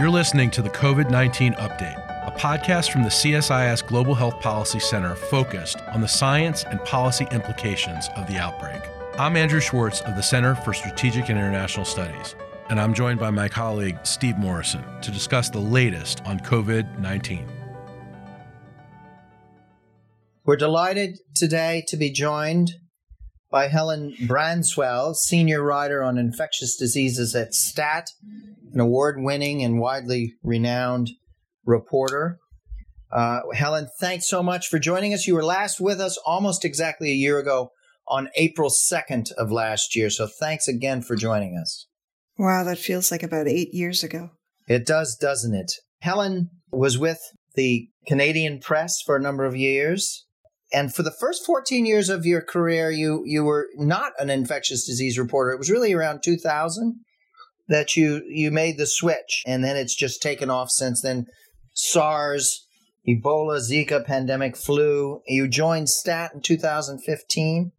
You're listening to the COVID 19 Update, a podcast from the CSIS Global Health Policy Center focused on the science and policy implications of the outbreak. I'm Andrew Schwartz of the Center for Strategic and International Studies, and I'm joined by my colleague Steve Morrison to discuss the latest on COVID 19. We're delighted today to be joined by Helen Branswell, senior writer on infectious diseases at STAT, an award winning and widely renowned reporter. Uh, Helen, thanks so much for joining us. You were last with us almost exactly a year ago on April 2nd of last year. So thanks again for joining us. Wow, that feels like about eight years ago. It does, doesn't it? Helen was with the Canadian press for a number of years. And for the first 14 years of your career, you, you were not an infectious disease reporter. It was really around 2000 that you you made the switch, and then it's just taken off since then. SARS, Ebola, Zika pandemic, flu. You joined STAT in 2015,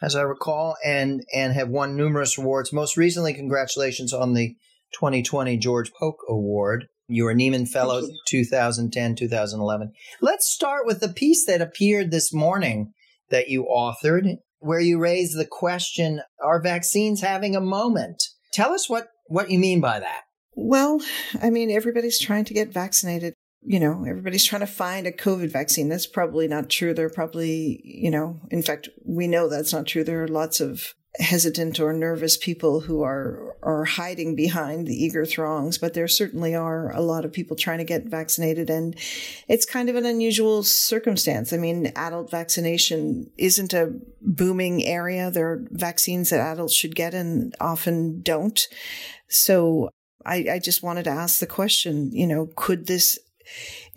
as I recall, and and have won numerous awards. Most recently, congratulations on the 2020 George Polk Award. You were Nieman Fellow 2010, 2011. Let's start with the piece that appeared this morning that you authored, where you raised the question Are vaccines having a moment? Tell us what, what you mean by that. Well, I mean, everybody's trying to get vaccinated. You know, everybody's trying to find a COVID vaccine. That's probably not true. There are probably, you know, in fact, we know that's not true. There are lots of hesitant or nervous people who are are hiding behind the eager throngs but there certainly are a lot of people trying to get vaccinated and it's kind of an unusual circumstance. I mean adult vaccination isn't a booming area. There are vaccines that adults should get and often don't. So i i just wanted to ask the question you know could this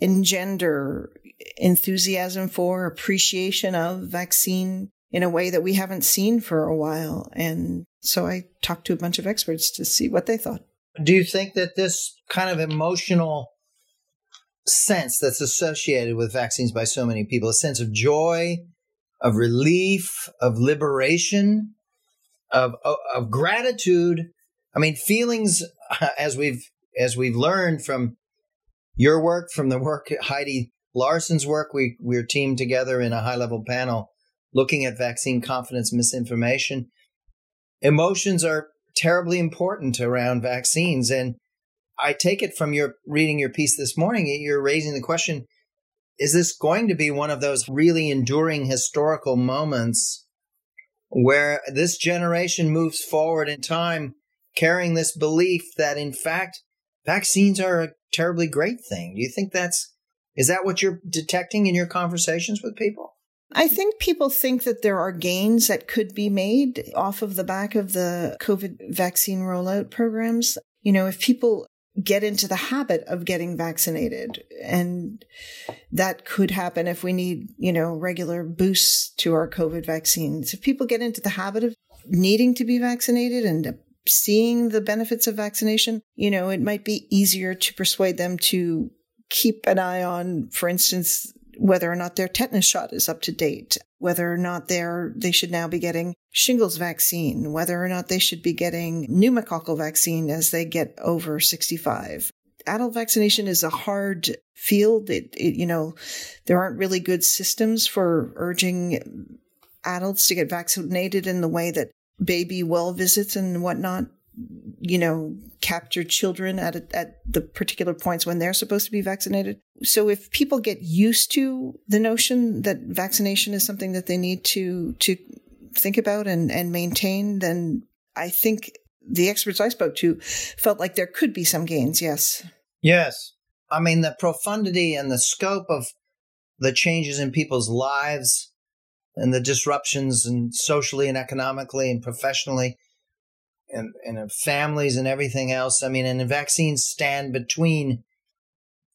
engender enthusiasm for appreciation of vaccine in a way that we haven't seen for a while. And so I talked to a bunch of experts to see what they thought. Do you think that this kind of emotional sense that's associated with vaccines by so many people, a sense of joy, of relief, of liberation, of, of, gratitude, I mean, feelings as we've as we've learned from your work, from the work Heidi Larson's work, we we're teamed together in a high level panel looking at vaccine confidence misinformation. Emotions are terribly important around vaccines. And I take it from your reading your piece this morning, you're raising the question is this going to be one of those really enduring historical moments where this generation moves forward in time carrying this belief that, in fact, vaccines are a terribly great thing? Do you think that's, is that what you're detecting in your conversations with people? I think people think that there are gains that could be made off of the back of the COVID vaccine rollout programs. You know, if people get into the habit of getting vaccinated and that could happen if we need, you know, regular boosts to our COVID vaccines. If people get into the habit of needing to be vaccinated and seeing the benefits of vaccination, you know, it might be easier to persuade them to keep an eye on, for instance, whether or not their tetanus shot is up to date, whether or not they're, they should now be getting shingles vaccine, whether or not they should be getting pneumococcal vaccine as they get over 65. Adult vaccination is a hard field. It, it, you know, there aren't really good systems for urging adults to get vaccinated in the way that baby well visits and whatnot you know, capture children at a, at the particular points when they're supposed to be vaccinated. So if people get used to the notion that vaccination is something that they need to to think about and and maintain, then I think the experts I spoke to felt like there could be some gains. Yes. Yes. I mean the profundity and the scope of the changes in people's lives and the disruptions and socially and economically and professionally and, and families and everything else. I mean, and vaccines stand between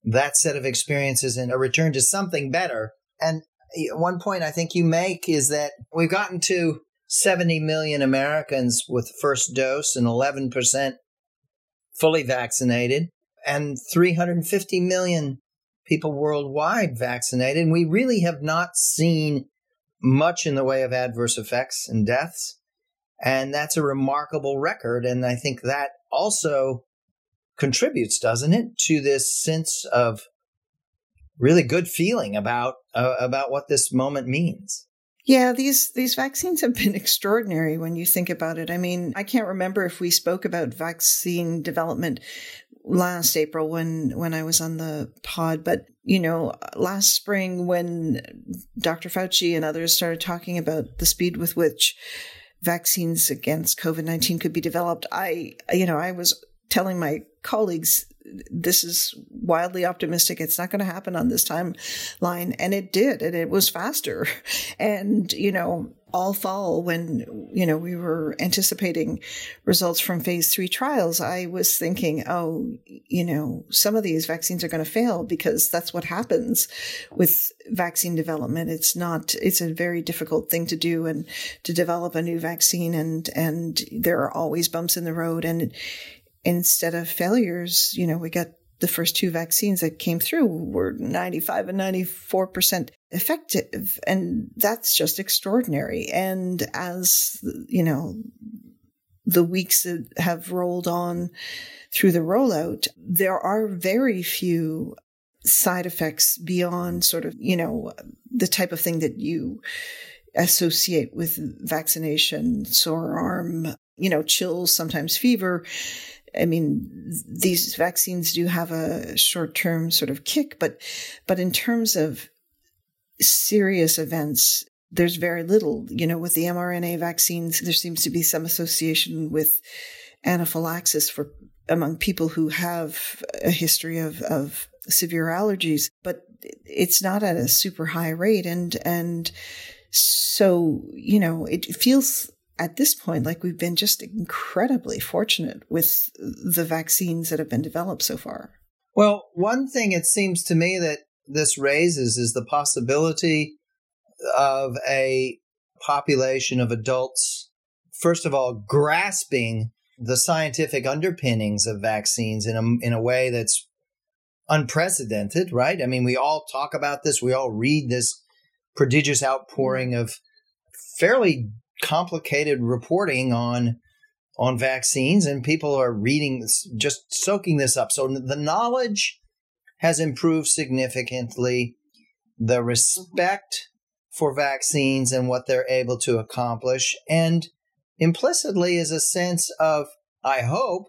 that set of experiences and a return to something better. And eh, one point I think you make is that we've gotten to 70 million Americans with first dose and 11% fully vaccinated and 350 million people worldwide vaccinated. And we really have not seen much in the way of adverse effects and deaths. And that's a remarkable record. And I think that also contributes, doesn't it, to this sense of really good feeling about uh, about what this moment means. Yeah, these these vaccines have been extraordinary when you think about it. I mean, I can't remember if we spoke about vaccine development last April when when I was on the pod, but you know, last spring when Dr. Fauci and others started talking about the speed with which vaccines against COVID-19 could be developed, I you know, I was telling my colleagues this is wildly optimistic. It's not going to happen on this timeline. And it did. And it was faster. And, you know, all fall when, you know, we were anticipating results from phase three trials, I was thinking, oh, you know, some of these vaccines are going to fail because that's what happens with vaccine development. It's not, it's a very difficult thing to do and to develop a new vaccine. And, and there are always bumps in the road. And, instead of failures, you know, we got the first two vaccines that came through were 95 and 94% effective. And that's just extraordinary. And as, you know, the weeks that have rolled on through the rollout, there are very few side effects beyond sort of, you know, the type of thing that you associate with vaccination, sore arm, you know, chills, sometimes fever I mean, these vaccines do have a short term sort of kick, but, but in terms of serious events, there's very little, you know, with the mRNA vaccines, there seems to be some association with anaphylaxis for among people who have a history of, of severe allergies, but it's not at a super high rate. And, and so, you know, it feels at this point, like we've been just incredibly fortunate with the vaccines that have been developed so far. Well, one thing it seems to me that this raises is the possibility of a population of adults, first of all, grasping the scientific underpinnings of vaccines in a, in a way that's unprecedented, right? I mean, we all talk about this, we all read this prodigious outpouring of fairly complicated reporting on on vaccines and people are reading just soaking this up. So the knowledge has improved significantly. The mm-hmm. respect for vaccines and what they're able to accomplish and implicitly is a sense of i hope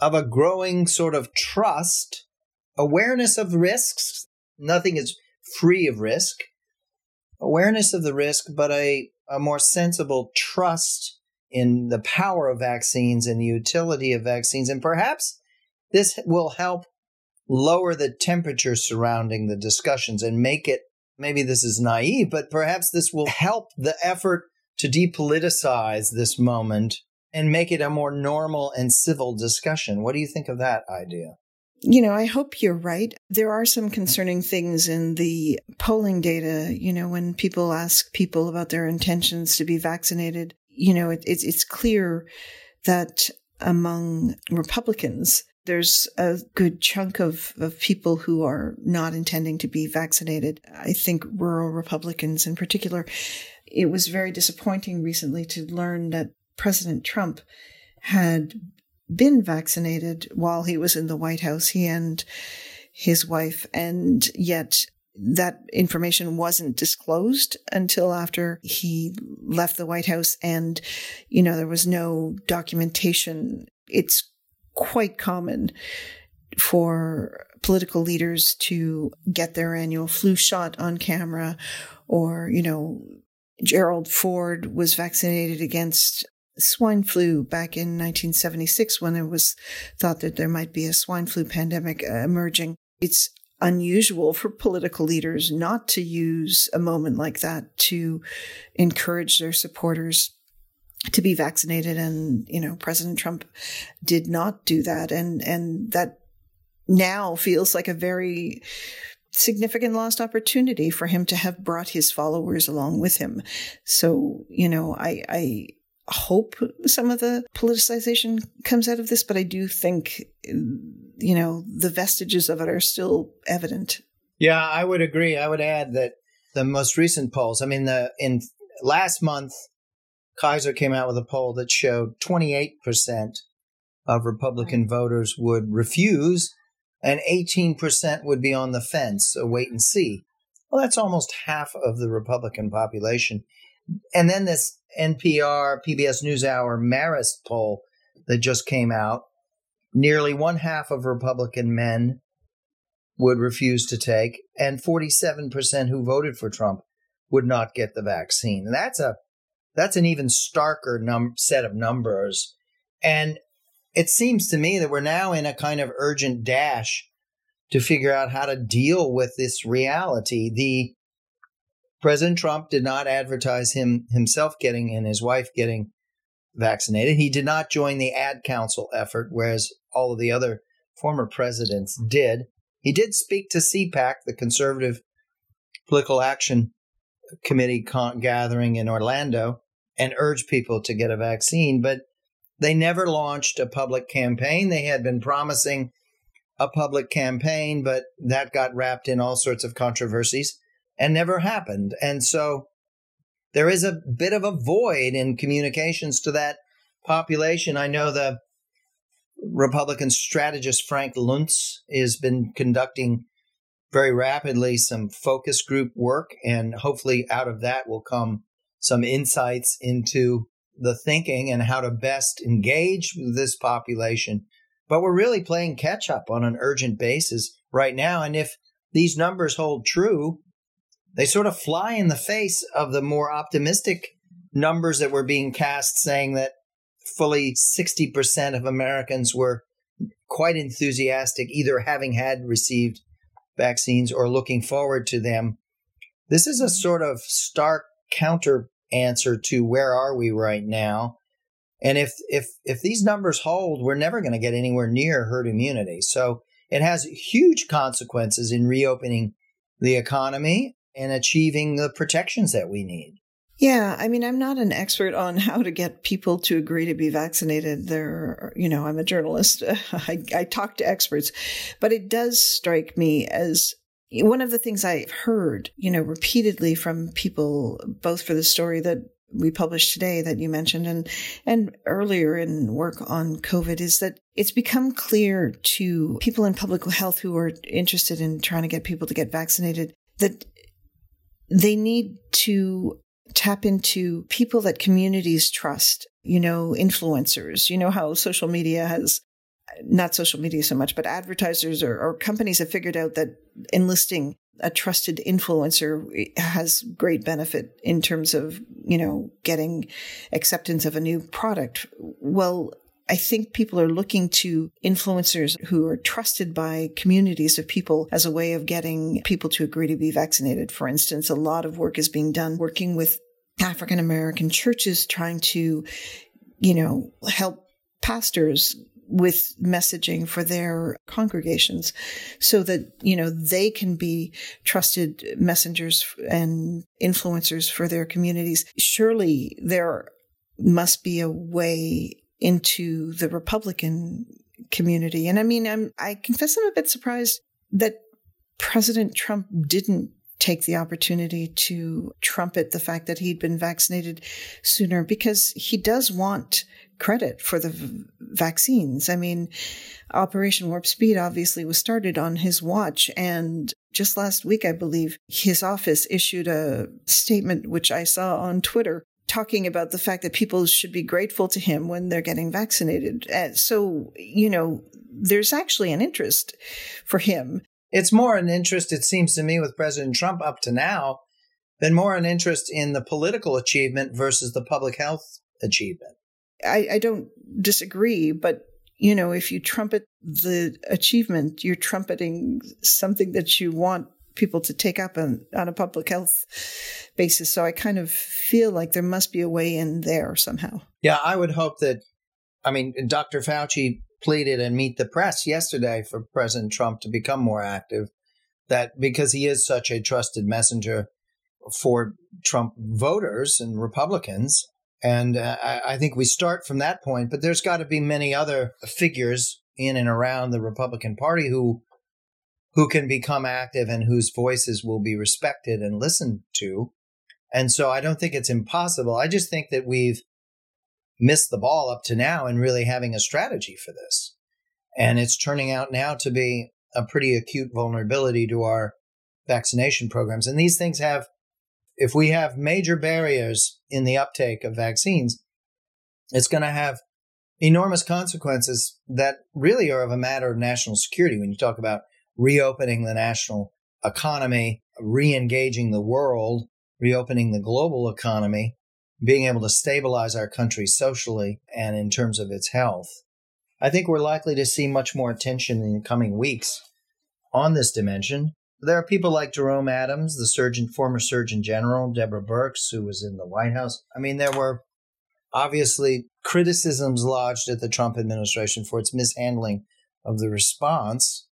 of a growing sort of trust awareness of risks. Nothing is free of risk. Awareness of the risk but a a more sensible trust in the power of vaccines and the utility of vaccines. And perhaps this will help lower the temperature surrounding the discussions and make it maybe this is naive, but perhaps this will help the effort to depoliticize this moment and make it a more normal and civil discussion. What do you think of that idea? You know, I hope you're right. There are some concerning things in the polling data. You know, when people ask people about their intentions to be vaccinated, you know, it, it's, it's clear that among Republicans, there's a good chunk of, of people who are not intending to be vaccinated. I think rural Republicans in particular. It was very disappointing recently to learn that President Trump had been vaccinated while he was in the White House, he and his wife, and yet that information wasn't disclosed until after he left the White House and, you know, there was no documentation. It's quite common for political leaders to get their annual flu shot on camera or, you know, Gerald Ford was vaccinated against swine flu back in 1976 when it was thought that there might be a swine flu pandemic uh, emerging. It's unusual for political leaders not to use a moment like that to encourage their supporters to be vaccinated and you know president trump did not do that and and that now feels like a very significant lost opportunity for him to have brought his followers along with him so you know i i hope some of the politicization comes out of this, but I do think, you know, the vestiges of it are still evident. Yeah, I would agree. I would add that the most recent polls, I mean, the in last month, Kaiser came out with a poll that showed 28% of Republican voters would refuse, and 18% would be on the fence, a wait and see. Well, that's almost half of the Republican population. And then this NPR, PBS NewsHour Marist poll that just came out nearly one half of Republican men would refuse to take, and 47% who voted for Trump would not get the vaccine. That's a that's an even starker num- set of numbers. And it seems to me that we're now in a kind of urgent dash to figure out how to deal with this reality. The President Trump did not advertise him himself getting and his wife getting vaccinated. He did not join the ad council effort, whereas all of the other former presidents did. He did speak to CPAC, the Conservative Political Action Committee con- gathering in Orlando, and urge people to get a vaccine, but they never launched a public campaign. They had been promising a public campaign, but that got wrapped in all sorts of controversies and never happened. And so there is a bit of a void in communications to that population. I know the Republican strategist Frank Luntz has been conducting very rapidly some focus group work, and hopefully out of that will come some insights into the thinking and how to best engage this population. But we're really playing catch up on an urgent basis right now. And if these numbers hold true, they sort of fly in the face of the more optimistic numbers that were being cast saying that fully 60% of Americans were quite enthusiastic, either having had received vaccines or looking forward to them. This is a sort of stark counter answer to where are we right now. And if if if these numbers hold, we're never going to get anywhere near herd immunity. So it has huge consequences in reopening the economy and achieving the protections that we need. Yeah, I mean, I'm not an expert on how to get people to agree to be vaccinated. There, you know, I'm a journalist. I, I talk to experts, but it does strike me as one of the things I've heard, you know, repeatedly from people, both for the story that we published today that you mentioned and and earlier in work on COVID is that it's become clear to people in public health who are interested in trying to get people to get vaccinated that they need to tap into people that communities trust, you know, influencers. You know how social media has not social media so much, but advertisers or, or, companies have figured out that enlisting a trusted influencer has great benefit in terms of, you know, getting acceptance of a new product. Well, I think people are looking to influencers who are trusted by communities of people as a way of getting people to agree to be vaccinated. For instance, a lot of work is being done working with African American churches trying to, you know, help pastors with messaging for their congregations so that, you know, they can be trusted messengers and influencers for their communities. Surely there must be a way into the Republican community. And I mean, I'm, I confess I'm a bit surprised that President Trump didn't take the opportunity to trumpet the fact that he'd been vaccinated sooner because he does want credit for the v- vaccines. I mean, Operation Warp Speed obviously was started on his watch. And just last week, I believe, his office issued a statement, which I saw on Twitter, talking about the fact that people should be grateful to him when they're getting vaccinated. And so, you know, there's actually an interest for him it's more an interest, it seems to me, with President Trump up to now, than more an interest in the political achievement versus the public health achievement. I, I don't disagree, but you know, if you trumpet the achievement, you're trumpeting something that you want people to take up on, on a public health basis. So I kind of feel like there must be a way in there somehow. Yeah, I would hope that. I mean, Dr. Fauci pleaded and meet the press yesterday for President Trump to become more active. That because he is such a trusted messenger for Trump voters and Republicans. And uh, I, I think we start from that point, but there's got to be many other figures in and around the Republican Party who who can become active and whose voices will be respected and listened to. And so I don't think it's impossible. I just think that we've missed the ball up to now in really having a strategy for this. And it's turning out now to be a pretty acute vulnerability to our vaccination programs. And these things have, if we have major barriers in the uptake of vaccines, it's going to have enormous consequences that really are of a matter of national security. When you talk about reopening the national economy, re engaging the world, reopening the global economy, being able to stabilize our country socially and in terms of its health. I think we're likely to see much more attention in the coming weeks on this dimension. There are people like Jerome Adams, the surgeon, former Surgeon General, Deborah Birx, who was in the White House. I mean, there were obviously criticisms lodged at the Trump administration for its mishandling of the response.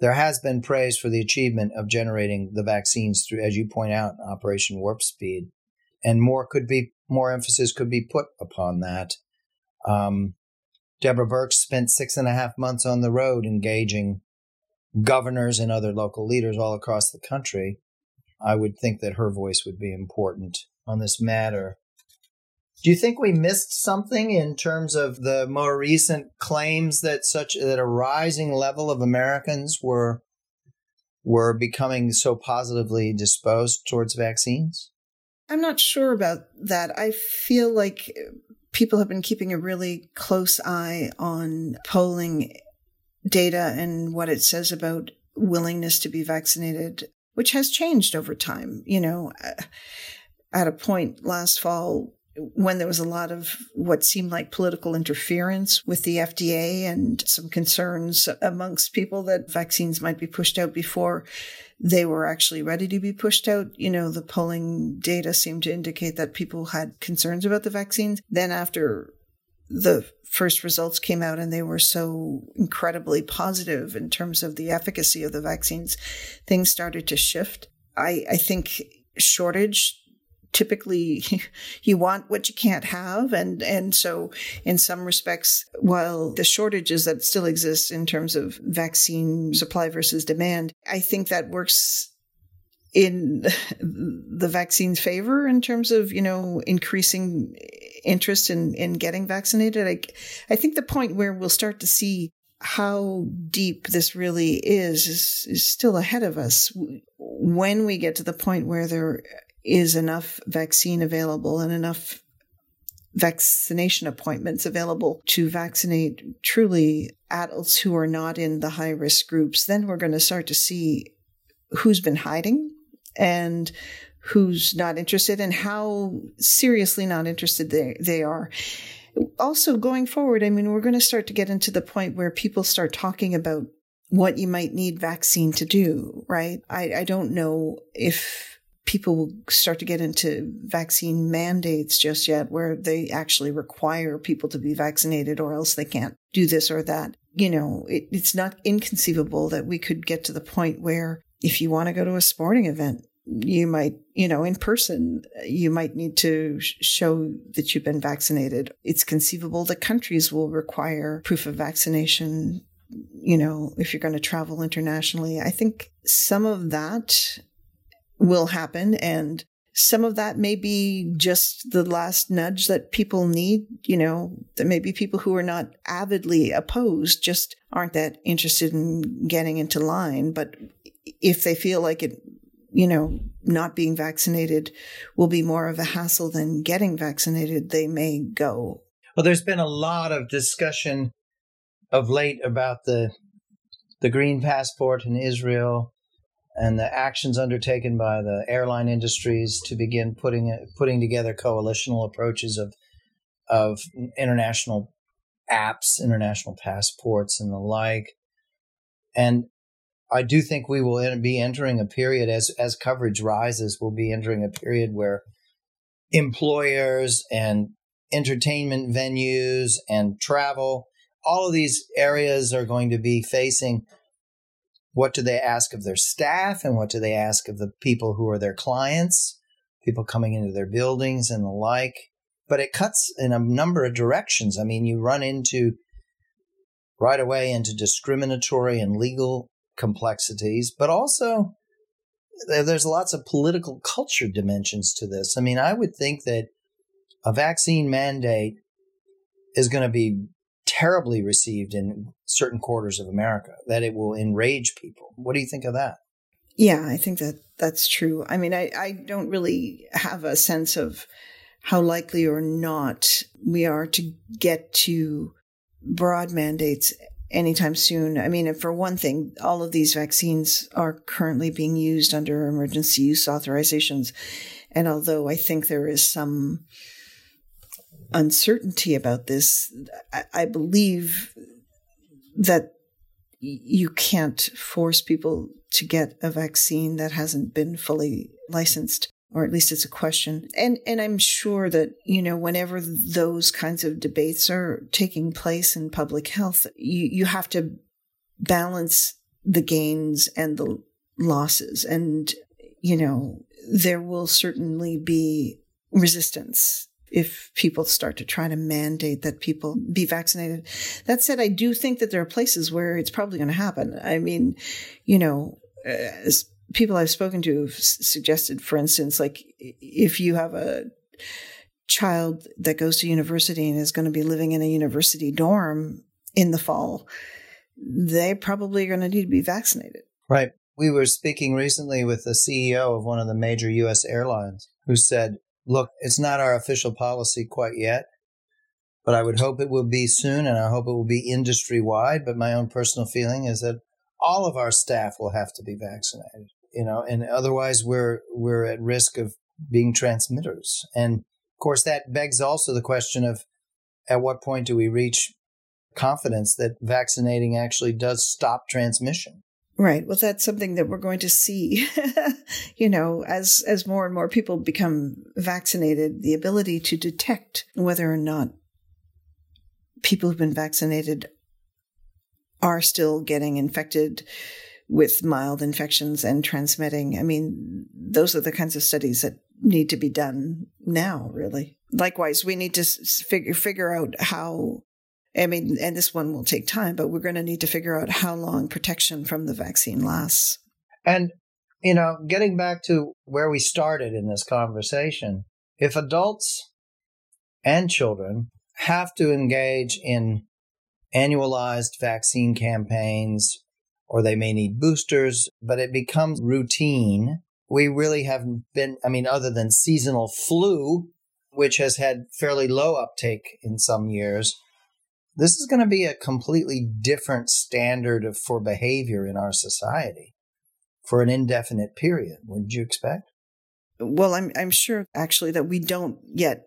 There has been praise for the achievement of generating the vaccines through, as you point out, Operation Warp Speed, and more could be more emphasis could be put upon that. Um, Deborah Birx spent six and a half months on the road engaging governors and other local leaders all across the country. I would think that her voice would be important on this matter. Do you think we missed something in terms of the more recent claims that such that a rising level of Americans were were becoming so positively disposed towards vaccines? I'm not sure about that. I feel like people have been keeping a really close eye on polling data and what it says about willingness to be vaccinated, which has changed over time. You know, at a point last fall, when there was a lot of what seemed like political interference with the FDA and some concerns amongst people that vaccines might be pushed out before they were actually ready to be pushed out. You know, the polling data seemed to indicate that people had concerns about the vaccines. Then after the first results came out and they were so incredibly positive in terms of the efficacy of the vaccines, things started to shift. I, I think shortage typically you want what you can't have. And and so in some respects while the shortages that still exist in terms of vaccine supply versus demand i think that works in the vaccine's favor in terms of you know increasing interest in in getting vaccinated. I i think the point where we'll start to see how deep this really is, is is still ahead of us. When we get to the point where there is enough vaccine available and enough vaccination appointments available to vaccinate truly adults who are not in the high risk groups, then we're going to start to see who's been hiding and who's not interested and how seriously not interested they, they are. Also, going forward, I mean, we're going to start to get into the point where people start talking about what you might need vaccine to do, right? I, I don't know if people will start to get into vaccine mandates just yet where they actually require people to be vaccinated or else they can't do this or that. You know, it, it's not inconceivable that we could get to the point where if you want to go to a sporting event, you might, you know, in person, you might need to show that you've been vaccinated. It's conceivable that countries will require proof of vaccination, you know, if you're going to travel internationally. I think some of that will happen. And some of that may be just the last nudge that people need. You know, there may be people who are not avidly opposed, just aren't that interested in getting into line. But if they feel like it, you know, not being vaccinated will be more of a hassle than getting vaccinated, they may go. Well, there's been a lot of discussion of late about the the green passport in Israel and the actions undertaken by the airline industries to begin putting putting together coalitional approaches of of international apps, international passports, and the like. And I do think we will be entering a period as as coverage rises. We'll be entering a period where employers and entertainment venues and travel, all of these areas are going to be facing what do they ask of their staff and what do they ask of the people who are their clients, people coming into their buildings and the like. But it cuts in a number of directions. I mean, you run into right away into discriminatory and legal complexities, but also there's lots of political culture dimensions to this. I mean, I would think that a vaccine mandate is going to be terribly received in certain quarters of America, that it will enrage people. What do you think of that? Yeah, I think that that's true. I mean, I, I don't really have a sense of how likely or not we are to get to broad mandates anytime soon. I mean, for one thing, all of these vaccines are currently being used under emergency use authorizations. And although I think there is some uncertainty about this, I, I believe that you can't force people to get a vaccine that hasn't been fully licensed or at least it's a question. And and I'm sure that, you know, whenever those kinds of debates are taking place in public health, you, you have to balance the gains and the losses. And, you know, there will certainly be resistance if people start to try to mandate that people be vaccinated. That said, I do think that there are places where it's probably going to happen. I mean, you know, uh, as people I've spoken to have suggested, for instance, like if you have a child that goes to university and is going to be living in a university dorm in the fall, they probably are going to need to be vaccinated. Right. We were speaking recently with the CEO of one of the major U.S. airlines who said, look, it's not our official policy quite yet, but I would hope it will be soon and I hope it will be industry wide. But my own personal feeling is that all of our staff will have to be vaccinated you know, and otherwise we're we're at risk of being transmitters. And of course, that begs also the question of at what point do we reach confidence that vaccinating actually does stop transmission? Right. Well, that's something that we're going to see. you know, as as more and more people become vaccinated, the ability to detect whether or not people who've been vaccinated are still getting infected with mild infections and transmitting. I mean, those are the kinds of studies that need to be done now, really. Likewise, we need to figure figure out how. I mean, and this one will take time, but we're going to need to figure out how long protection from the vaccine lasts. And you know, getting back to where we started in this conversation, if adults and children have to engage in annualized vaccine campaigns or they may need boosters, but it becomes routine. We really haven't been, I mean, other than seasonal flu, which has had fairly low uptake in some years, this is going to be a completely different standard of, for behavior in our society for an indefinite period. Wouldn't you expect? Well, I'm I'm sure actually that we don't yet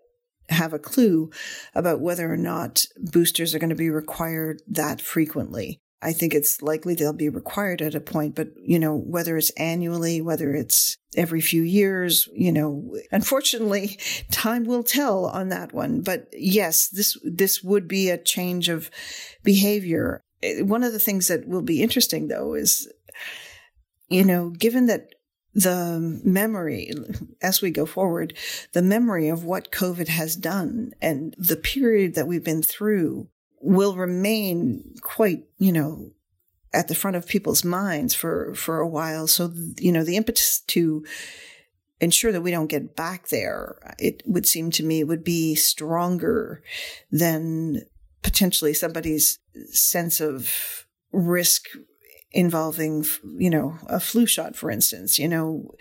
have a clue about whether or not boosters are going to be required that frequently. I think it's likely they'll be required at a point, but you know, whether it's annually, whether it's every few years, you know, unfortunately, time will tell on that one. But yes, this, this would be a change of behavior. Eh, one of the things that will be interesting though is, you know, given that the memory as we go forward, the memory of what COVID has done and the period that we've been through will remain quite, you know, at the front of people's minds for, for a while. So, you know, the impetus to ensure that we don't get back there, it would seem to me would be stronger than potentially somebody's sense of risk involving, you know, a flu shot, for instance. You know,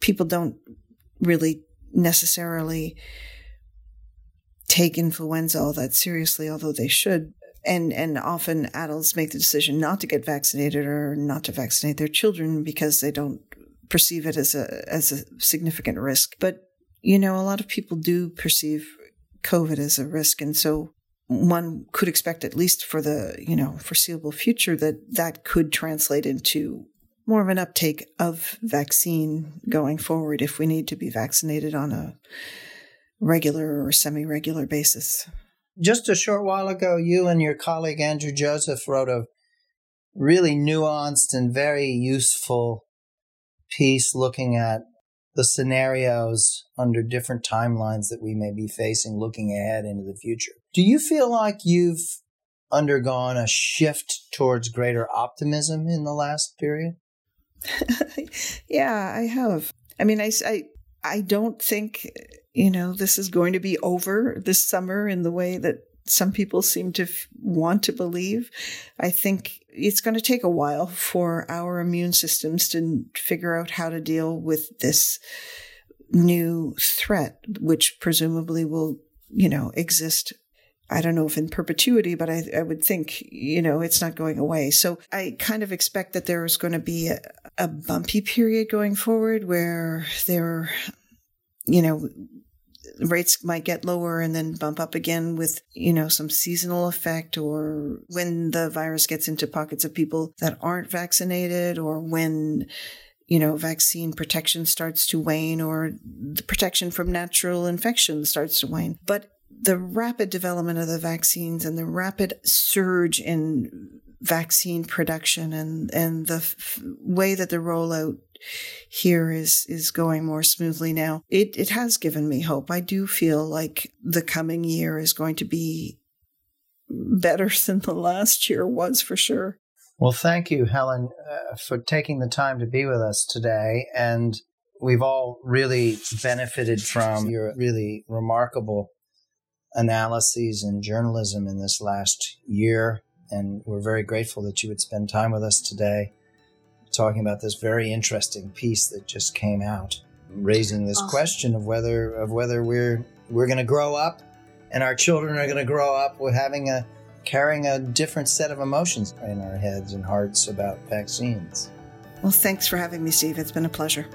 people don't really necessarily take influenza all that seriously, although they should. And, and often adults make the decision not to get vaccinated or not to vaccinate their children because they don't perceive it as a, as a significant risk. But, you know, a lot of people do perceive COVID as a risk. And so one could expect, at least for the, you know, foreseeable future, that that could translate into more of an uptake of vaccine going forward if we need to be vaccinated on a regular or semi regular basis. Just a short while ago, you and your colleague Andrew Joseph wrote a really nuanced and very useful piece looking at the scenarios under different timelines that we may be facing looking ahead into the future. Do you feel like you've undergone a shift towards greater optimism in the last period? yeah, I have. I mean, I, I, I don't think you know, this is going to be over this summer in the way that some people seem to f- want to believe. I think it's going to take a while for our immune systems to figure out how to deal with this new threat, which presumably will, you know, exist. I don't know if in perpetuity, but I, I would think, you know, it's not going away. So I kind of expect that there is going to be a, a bumpy period going forward where there, you know, rates might get lower and then bump up again with, you know, some seasonal effect or when the virus gets into pockets of people that aren't vaccinated or when you know, vaccine protection starts to wane or the protection from natural infection starts to wane. But the rapid development of the vaccines and the rapid surge in vaccine production and, and the f- way that the rollout here is is going more smoothly now. It it has given me hope. I do feel like the coming year is going to be better than the last year was for sure. Well, thank you, Helen, uh, for taking the time to be with us today. And we've all really benefited from your really remarkable analyses and journalism in this last year. And we're very grateful that you would spend time with us today talking about this very interesting piece that just came out, raising this awesome. question of whether of whether we're we're going to grow up and our children are going to grow up with having a carrying a different set of emotions in our heads and hearts about vaccines. Well, thanks for having me, Steve. It's been a pleasure.